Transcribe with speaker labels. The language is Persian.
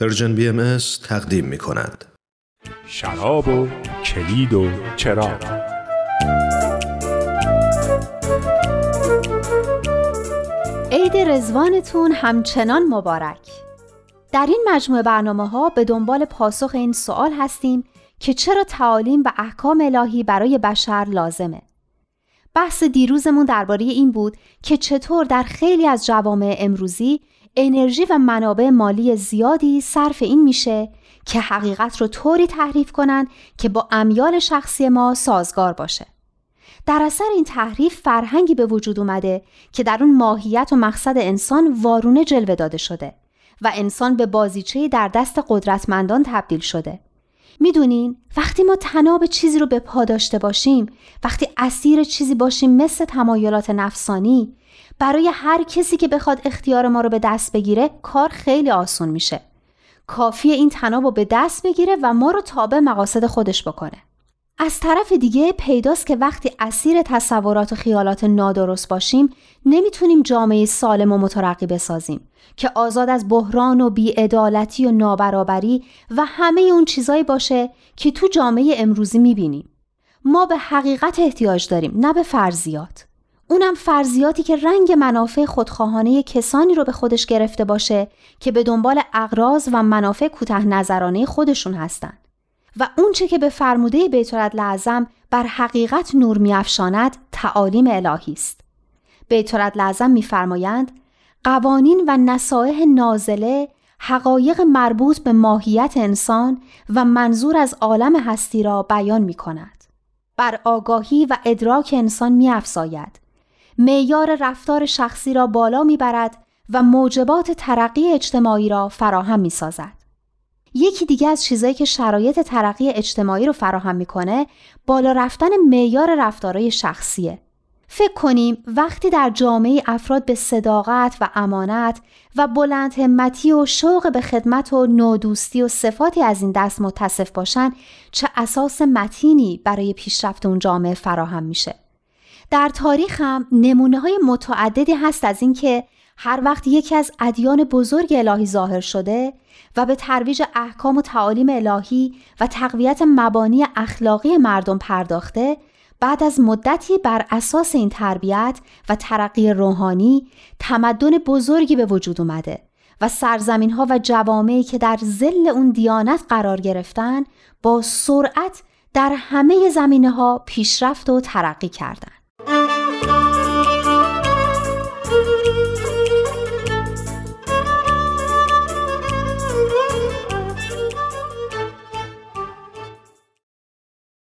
Speaker 1: Persian BMS تقدیم می کند.
Speaker 2: شراب و کلید و چراغ.
Speaker 3: عید رزوانتون همچنان مبارک. در این مجموعه برنامه ها به دنبال پاسخ این سوال هستیم که چرا تعالیم و احکام الهی برای بشر لازمه. بحث دیروزمون درباره این بود که چطور در خیلی از جوامع امروزی انرژی و منابع مالی زیادی صرف این میشه که حقیقت رو طوری تحریف کنن که با امیال شخصی ما سازگار باشه. در اثر این تحریف فرهنگی به وجود اومده که در اون ماهیت و مقصد انسان وارونه جلوه داده شده و انسان به بازیچه در دست قدرتمندان تبدیل شده. می‌دونین وقتی ما تناب چیزی رو به پا داشته باشیم وقتی اسیر چیزی باشیم مثل تمایلات نفسانی برای هر کسی که بخواد اختیار ما رو به دست بگیره کار خیلی آسون میشه کافی این تناب رو به دست بگیره و ما رو تابع مقاصد خودش بکنه از طرف دیگه پیداست که وقتی اسیر تصورات و خیالات نادرست باشیم نمی‌تونیم جامعه سالم و مترقی بسازیم که آزاد از بحران و بیعدالتی و نابرابری و همه اون چیزایی باشه که تو جامعه امروزی می‌بینیم. ما به حقیقت احتیاج داریم نه به فرضیات. اونم فرضیاتی که رنگ منافع خودخواهانه کسانی رو به خودش گرفته باشه که به دنبال اغراض و منافع کوتاه نظرانه خودشون هستند. و اونچه که به فرموده بیت لعظم بر حقیقت نور میافشاند تعالیم الهی است. بیت لعظم میفرمایند قوانین و نصایح نازله حقایق مربوط به ماهیت انسان و منظور از عالم هستی را بیان می کند. بر آگاهی و ادراک انسان می افزاید. معیار رفتار شخصی را بالا می برد و موجبات ترقی اجتماعی را فراهم می سازد. یکی دیگه از چیزایی که شرایط ترقی اجتماعی رو فراهم می‌کنه بالا رفتن معیار رفتارهای شخصیه فکر کنیم وقتی در جامعه افراد به صداقت و امانت و بلند همتی و شوق به خدمت و نودوستی و صفاتی از این دست متصف باشن چه اساس متینی برای پیشرفت اون جامعه فراهم میشه؟ در تاریخ هم نمونه های متعددی هست از اینکه هر وقت یکی از ادیان بزرگ الهی ظاهر شده و به ترویج احکام و تعالیم الهی و تقویت مبانی اخلاقی مردم پرداخته بعد از مدتی بر اساس این تربیت و ترقی روحانی تمدن بزرگی به وجود اومده و سرزمین ها و جوامعی که در زل اون دیانت قرار گرفتن با سرعت در همه زمینه ها پیشرفت و ترقی کردند.